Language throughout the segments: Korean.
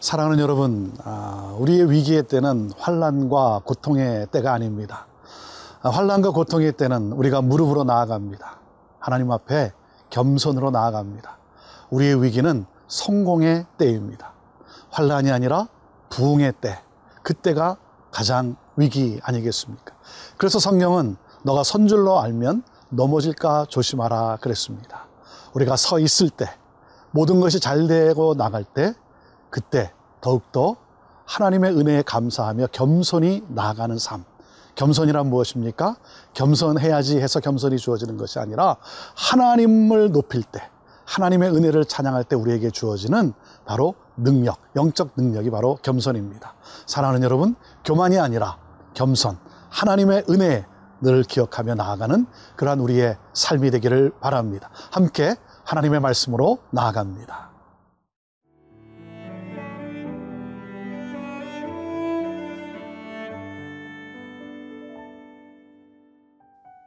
사랑하는 여러분, 아, 우리의 위기의 때는 환란과 고통의 때가 아닙니다. 아, 환란과 고통의 때는 우리가 무릎으로 나아갑니다. 하나님 앞에 겸손으로 나아갑니다. 우리의 위기는 성공의 때입니다. 환란이 아니라 부흥의 때, 그때가 가장 위기 아니겠습니까? 그래서 성경은 너가 선줄로 알면 넘어질까 조심하라 그랬습니다. 우리가 서 있을 때, 모든 것이 잘 되고 나갈 때, 그때 더욱더 하나님의 은혜에 감사하며 겸손히 나아가는 삶. 겸손이란 무엇입니까? 겸손해야지 해서 겸손이 주어지는 것이 아니라 하나님을 높일 때, 하나님의 은혜를 찬양할 때 우리에게 주어지는 바로 능력, 영적 능력이 바로 겸손입니다. 사랑하는 여러분, 교만이 아니라 겸손, 하나님의 은혜 늘 기억하며 나아가는 그러한 우리의 삶이 되기를 바랍니다. 함께 하나님의 말씀으로 나아갑니다.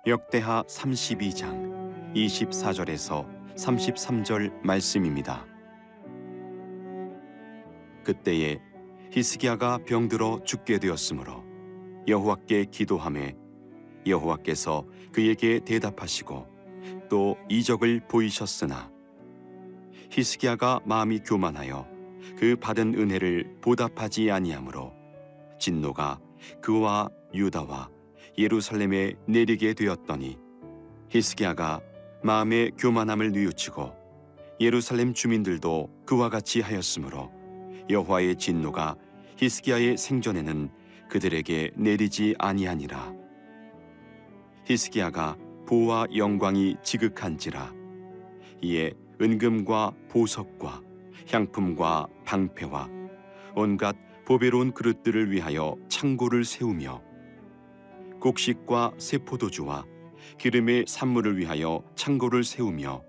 역대하 32장 24절에서 33절 말씀입니다. 그때에 히스기야가 병들어 죽게 되었으므로 여호와께 기도함에 여호와께서 그에게 대답하시고 또 이적을 보이셨으나 히스기야가 마음이 교만하여 그 받은 은혜를 보답하지 아니하므로 진노가 그와 유다와 예루살렘에 내리게 되었더니 히스기야가 마음의 교만함을 뉘우치고 예루살렘 주민들도 그와 같이 하였으므로 여호와의 진노가 히스기야의 생전에는 그들에게 내리지 아니하니라. 히스기야가 보와 영광이 지극한지라. 이에 은금과 보석과 향품과 방패와 온갖 보배로운 그릇들을 위하여 창고를 세우며 곡식과 세포도주와 기름의 산물을 위하여 창고를 세우며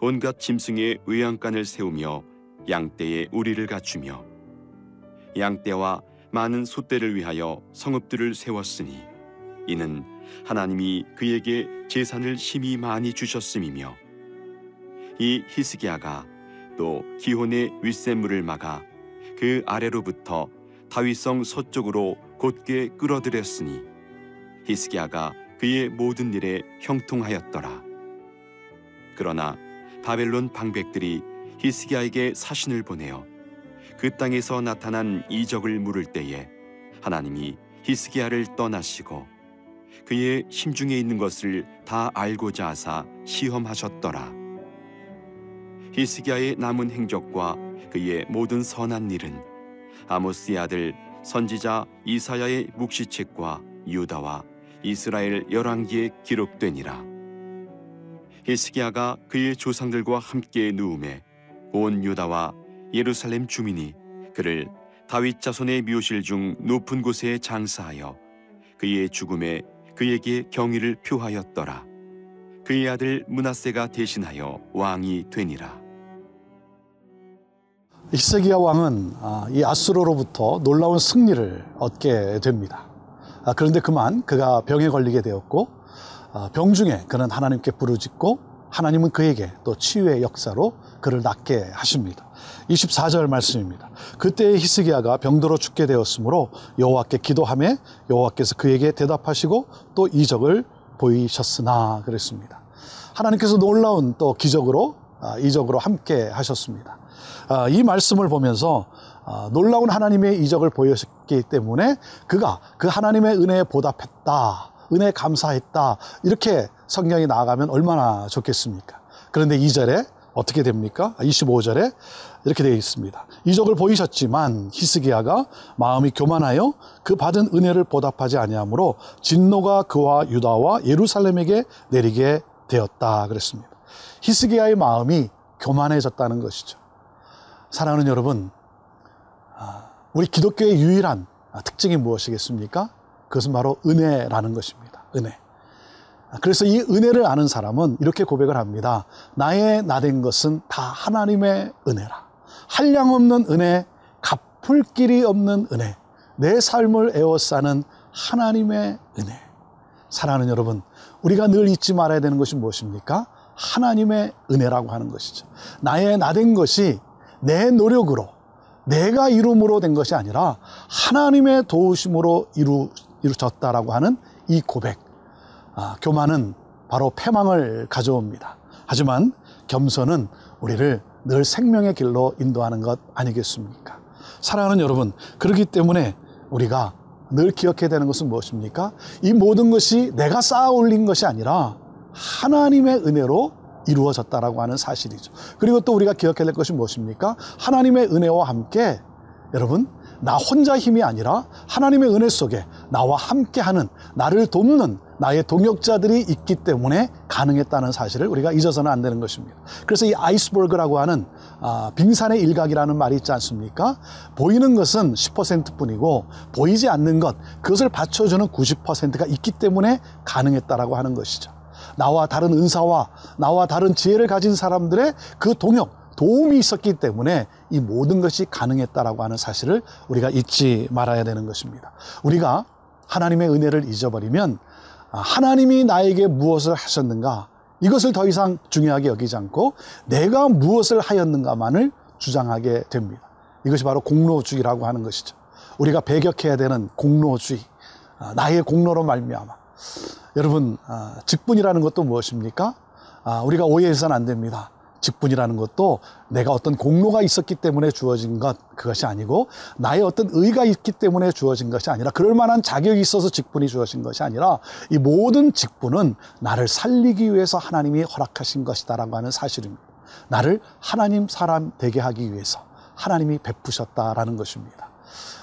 온갖 짐승의 외양간을 세우며 양떼의 우리를 갖추며 양떼와 많은 소떼를 위하여 성읍들을 세웠으니 이는 하나님이 그에게 재산을 심히 많이 주셨음이며 이 히스기야가 또 기혼의 윗샘물을 막아 그 아래로부터 다윗성 서쪽으로 곧게 끌어들였으니 히스기야가 그의 모든 일에 형통하였더라. 그러나 바벨론 방백들이 히스기야에게 사신을 보내어 그 땅에서 나타난 이적을 물을 때에 하나님이 히스기야를 떠나시고 그의 심중에 있는 것을 다 알고자 하사 시험하셨더라. 히스기야의 남은 행적과 그의 모든 선한 일은 아모스의 아들 선지자 이사야의 묵시책과 유다와 이스라엘 열왕기에 기록되니라. 히스기야가 그의 조상들과 함께 누움에 온 유다와 예루살렘 주민이 그를 다윗 자손의 묘실 중 높은 곳에 장사하여 그의 죽음에 그에게 경의를 표하였더라. 그의 아들 문하세가 대신하여 왕이 되니라. 히스기야 왕은 아, 이 아수로로부터 놀라운 승리를 얻게 됩니다. 아, 그런데 그만 그가 병에 걸리게 되었고 아, 병 중에 그는 하나님께 부르짖고 하나님은 그에게 또 치유의 역사로 그를 낫게 하십니다. 24절 말씀입니다. 그때 히스기야가 병들어 죽게 되었으므로 여호와께 기도함에 여호와께서 그에게 대답하시고 또 이적을 보이셨으나 그랬습니다. 하나님께서 놀라운 또 기적으로 이적으로 함께 하셨습니다. 이 말씀을 보면서 아, 놀라운 하나님의 이적을 보였기 때문에 그가 그 하나님의 은혜에 보답했다. 은혜 감사했다. 이렇게 성경이 나아가면 얼마나 좋겠습니까? 그런데 2절에 어떻게 됩니까? 25절에 이렇게 되어 있습니다. 이적을 보이셨지만 히스기야가 마음이 교만하여 그 받은 은혜를 보답하지 아니하므로 진노가 그와 유다와 예루살렘에게 내리게 되었다 그랬습니다. 히스기야의 마음이 교만해졌다는 것이죠. 사랑하는 여러분, 우리 기독교의 유일한 특징이 무엇이겠습니까? 그것은 바로 은혜라는 것입니다. 은혜. 그래서 이 은혜를 아는 사람은 이렇게 고백을 합니다. 나의 나된 것은 다 하나님의 은혜라. 한량 없는 은혜, 갚을 길이 없는 은혜, 내 삶을 에워싸는 하나님의 은혜. 사랑하는 여러분, 우리가 늘 잊지 말아야 되는 것이 무엇입니까? 하나님의 은혜라고 하는 것이죠. 나의 나된 것이 내 노력으로 내가 이름으로 된 것이 아니라 하나님의 도우심으로 이루, 이루어졌다라고 하는 이 고백. 아, 교만은 바로 패망을 가져옵니다. 하지만 겸손은 우리를 늘 생명의 길로 인도하는 것 아니겠습니까? 사랑하는 여러분, 그렇기 때문에 우리가 늘 기억해야 되는 것은 무엇입니까? 이 모든 것이 내가 쌓아 올린 것이 아니라 하나님의 은혜로 이루어졌다라고 하는 사실이죠. 그리고 또 우리가 기억해야 될 것이 무엇입니까? 하나님의 은혜와 함께 여러분 나 혼자 힘이 아니라 하나님의 은혜 속에 나와 함께하는 나를 돕는 나의 동역자들이 있기 때문에 가능했다는 사실을 우리가 잊어서는 안 되는 것입니다. 그래서 이 아이스버그라고 하는 아, 빙산의 일각이라는 말이 있지 않습니까? 보이는 것은 10%뿐이고 보이지 않는 것 그것을 받쳐주는 90%가 있기 때문에 가능했다라고 하는 것이죠. 나와 다른 은사와 나와 다른 지혜를 가진 사람들의 그 동역, 도움이 있었기 때문에 이 모든 것이 가능했다라고 하는 사실을 우리가 잊지 말아야 되는 것입니다. 우리가 하나님의 은혜를 잊어버리면 아, 하나님이 나에게 무엇을 하셨는가 이것을 더 이상 중요하게 여기지 않고 내가 무엇을 하였는가만을 주장하게 됩니다. 이것이 바로 공로주의라고 하는 것이죠. 우리가 배격해야 되는 공로주의, 아, 나의 공로로 말미암아. 여러분 아, 직분이라는 것도 무엇입니까? 우리가 오해해서는 안 됩니다. 직분이라는 것도 내가 어떤 공로가 있었기 때문에 주어진 것 그것이 아니고 나의 어떤 의가 있기 때문에 주어진 것이 아니라 그럴 만한 자격이 있어서 직분이 주어진 것이 아니라 이 모든 직분은 나를 살리기 위해서 하나님이 허락하신 것이다라고 하는 사실입니다. 나를 하나님 사람 되게 하기 위해서 하나님이 베푸셨다라는 것입니다.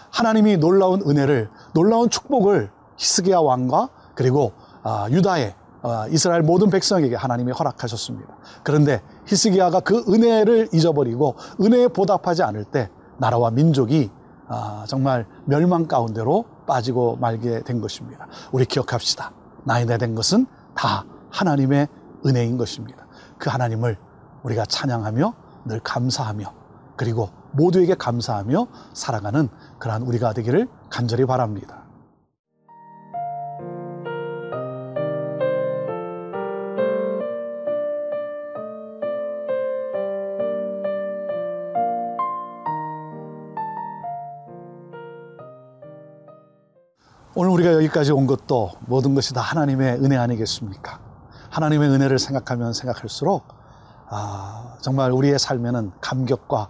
하나님이 놀라운 은혜를 놀라운 축복을 히스기야 왕과 그리고 아, 유다의 아, 이스라엘 모든 백성에게 하나님이 허락하셨습니다. 그런데 히스기야가 그 은혜를 잊어버리고 은혜에 보답하지 않을 때 나라와 민족이 아, 정말 멸망 가운데로 빠지고 말게 된 것입니다. 우리 기억합시다. 나이내 된 것은 다 하나님의 은혜인 것입니다. 그 하나님을 우리가 찬양하며 늘 감사하며 그리고 모두에게 감사하며 살아가는 그러한 우리가 되기를 간절히 바랍니다. 오늘 우리가 여기까지 온 것도 모든 것이 다 하나님의 은혜 아니겠습니까? 하나님의 은혜를 생각하면 생각할수록 아, 정말 우리의 삶에는 감격과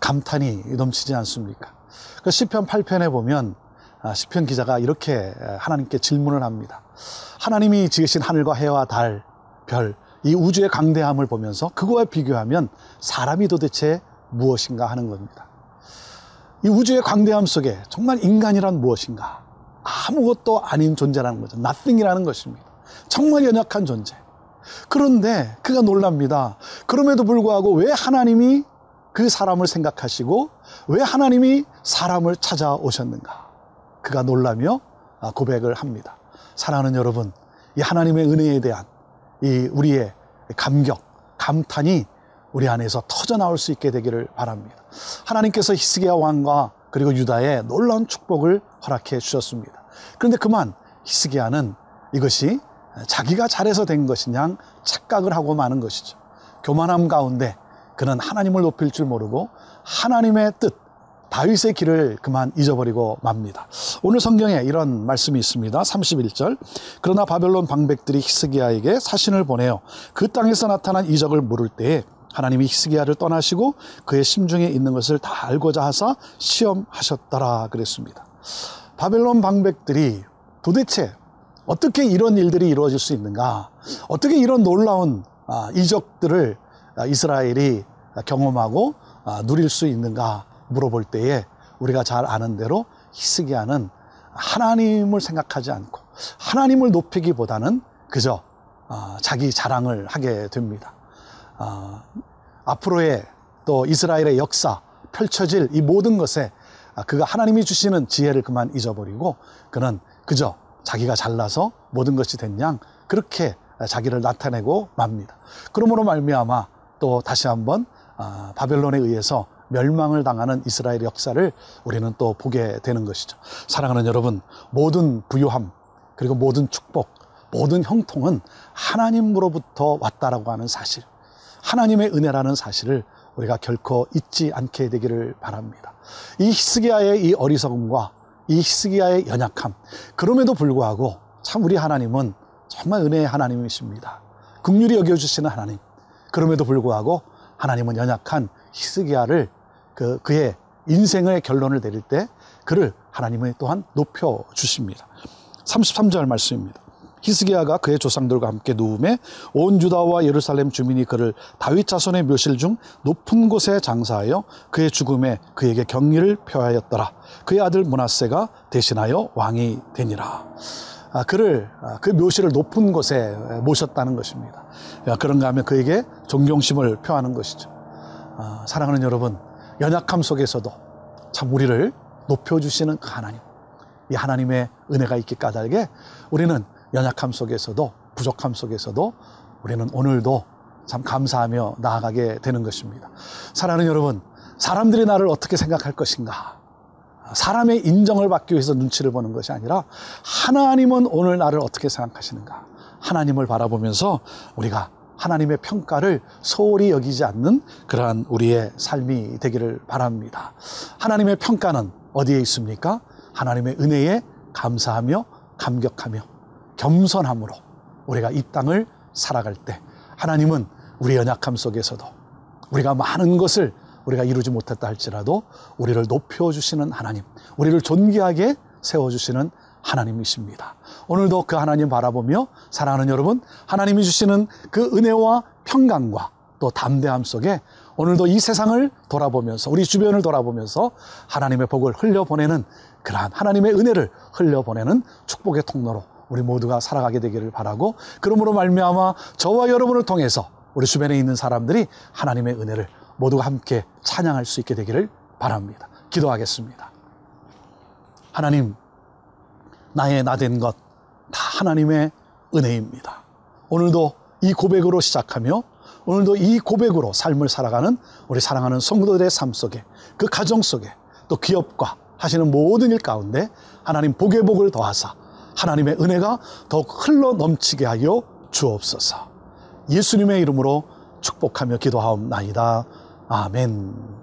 감탄이 넘치지 않습니까? 그 시편 8편에 보면 아, 시편 기자가 이렇게 하나님께 질문을 합니다. 하나님이 지으신 하늘과 해와 달, 별, 이 우주의 강대함을 보면서 그거와 비교하면 사람이 도대체 무엇인가 하는 겁니다. 이 우주의 광대함 속에 정말 인간이란 무엇인가? 아무것도 아닌 존재라는 거죠. nothing이라는 것입니다. 정말 연약한 존재. 그런데 그가 놀랍니다. 그럼에도 불구하고 왜 하나님이 그 사람을 생각하시고 왜 하나님이 사람을 찾아오셨는가? 그가 놀라며 고백을 합니다. 사랑하는 여러분, 이 하나님의 은혜에 대한 이 우리의 감격, 감탄이 우리 안에서 터져 나올 수 있게 되기를 바랍니다. 하나님께서 히스기야 왕과 그리고 유다의 놀라운 축복을 허락해 주셨습니다. 그런데 그만 히스기야는 이것이 자기가 잘해서 된 것이냐 착각을 하고 마는 것이죠. 교만함 가운데 그는 하나님을 높일 줄 모르고 하나님의 뜻, 다윗의 길을 그만 잊어버리고 맙니다. 오늘 성경에 이런 말씀이 있습니다. 31절. 그러나 바벨론 방백들이 히스기야에게 사신을 보내어 그 땅에서 나타난 이적을 물을 때에 하나님이 히스기야를 떠나시고 그의 심중에 있는 것을 다 알고자 하사 시험하셨더라 그랬습니다. 바벨론 방백들이 도대체 어떻게 이런 일들이 이루어질 수 있는가? 어떻게 이런 놀라운 아, 이적들을 아, 이스라엘이 경험하고 아, 누릴 수 있는가 물어볼 때에 우리가 잘 아는 대로 히스기야는 하나님을 생각하지 않고 하나님을 높이기보다는 그저 자기 자랑을 하게 됩니다. 앞으로의 또 이스라엘의 역사 펼쳐질 이 모든 것에 그가 하나님이 주시는 지혜를 그만 잊어버리고 그는 그저 자기가 잘나서 모든 것이 된 양 그렇게 자기를 나타내고 맙니다. 그러므로 말미암아 또 다시 한번 아, 바벨론에 의해서 멸망을 당하는 이스라엘 역사를 우리는 또 보게 되는 것이죠. 사랑하는 여러분, 모든 부유함 그리고 모든 축복, 모든 형통은 하나님으로부터 왔다라고 하는 사실, 하나님의 은혜라는 사실을 우리가 결코 잊지 않게 되기를 바랍니다. 이 히스기야의 이 어리석음과 이 히스기야의 연약함 그럼에도 불구하고 참 우리 하나님은 정말 은혜의 하나님이십니다. 긍휼히 여겨주시는 하나님 그럼에도 불구하고 하나님은 연약한 히스기야를 그, 그의 인생의 결론을 내릴 때 그를 하나님은 또한 높여 주십니다. 33절 말씀입니다. 히스기야가 그의 조상들과 함께 누움에 온 유다와 예루살렘 주민이 그를 다윗 자손의 묘실 중 높은 곳에 장사하여 그의 죽음에 그에게 경의를 표하였더라. 그의 아들 문하세가 대신하여 왕이 되니라. 아, 그를 아, 그 묘실을 높은 곳에 모셨다는 것입니다. 아, 그런가 하면 그에게 존경심을 표하는 것이죠. 아, 사랑하는 여러분, 연약함 속에서도 참 우리를 높여주시는 그 하나님. 이 하나님의 은혜가 있기 까닭에 우리는 연약함 속에서도 부족함 속에서도 우리는 오늘도 참 감사하며 나아가게 되는 것입니다. 사랑하는 여러분, 사람들이 나를 어떻게 생각할 것인가? 사람의 인정을 받기 위해서 눈치를 보는 것이 아니라 하나님은 오늘 나를 어떻게 생각하시는가? 하나님을 바라보면서 우리가 하나님의 평가를 소홀히 여기지 않는 그러한 우리의 삶이 되기를 바랍니다. 하나님의 평가는 어디에 있습니까? 하나님의 은혜에 감사하며 감격하며 겸손함으로 우리가 이 땅을 살아갈 때 하나님은 우리 연약함 속에서도 우리가 많은 것을 우리가 이루지 못했다 할지라도 우리를 높여주시는 하나님, 우리를 존귀하게 세워주시는 하나님이십니다. 오늘도 그 하나님 바라보며 사랑하는 여러분, 하나님이 주시는 그 은혜와 평강과 또 담대함 속에 오늘도 이 세상을 돌아보면서 우리 주변을 돌아보면서 하나님의 복을 흘려보내는 그러한 하나님의 은혜를 흘려보내는 축복의 통로로 우리 모두가 살아가게 되기를 바라고 그러므로 말미암아 저와 여러분을 통해서 우리 주변에 있는 사람들이 하나님의 은혜를 모두가 함께 찬양할 수 있게 되기를 바랍니다. 기도하겠습니다. 하나님, 나의 나 된 것 다 하나님의 은혜입니다. 오늘도 이 고백으로 시작하며 오늘도 이 고백으로 삶을 살아가는 우리 사랑하는 성도들의 삶 속에 그 가정 속에 또 기업과 하시는 모든 일 가운데 하나님 복의 복을 더하사 하나님의 은혜가 더욱 흘러 넘치게 하여 주옵소서. 예수님의 이름으로 축복하며 기도하옵나이다. 아멘.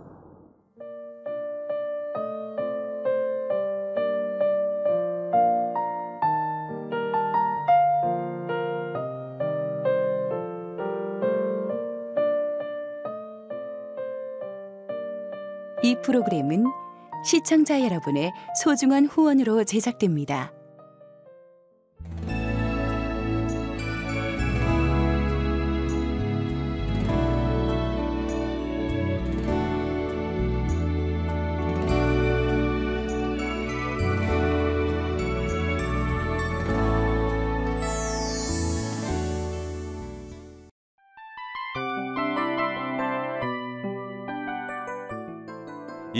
이 프로그램은 시청자 여러분의 소중한 후원으로 제작됩니다.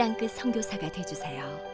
땅끝 선교사가 되주세요.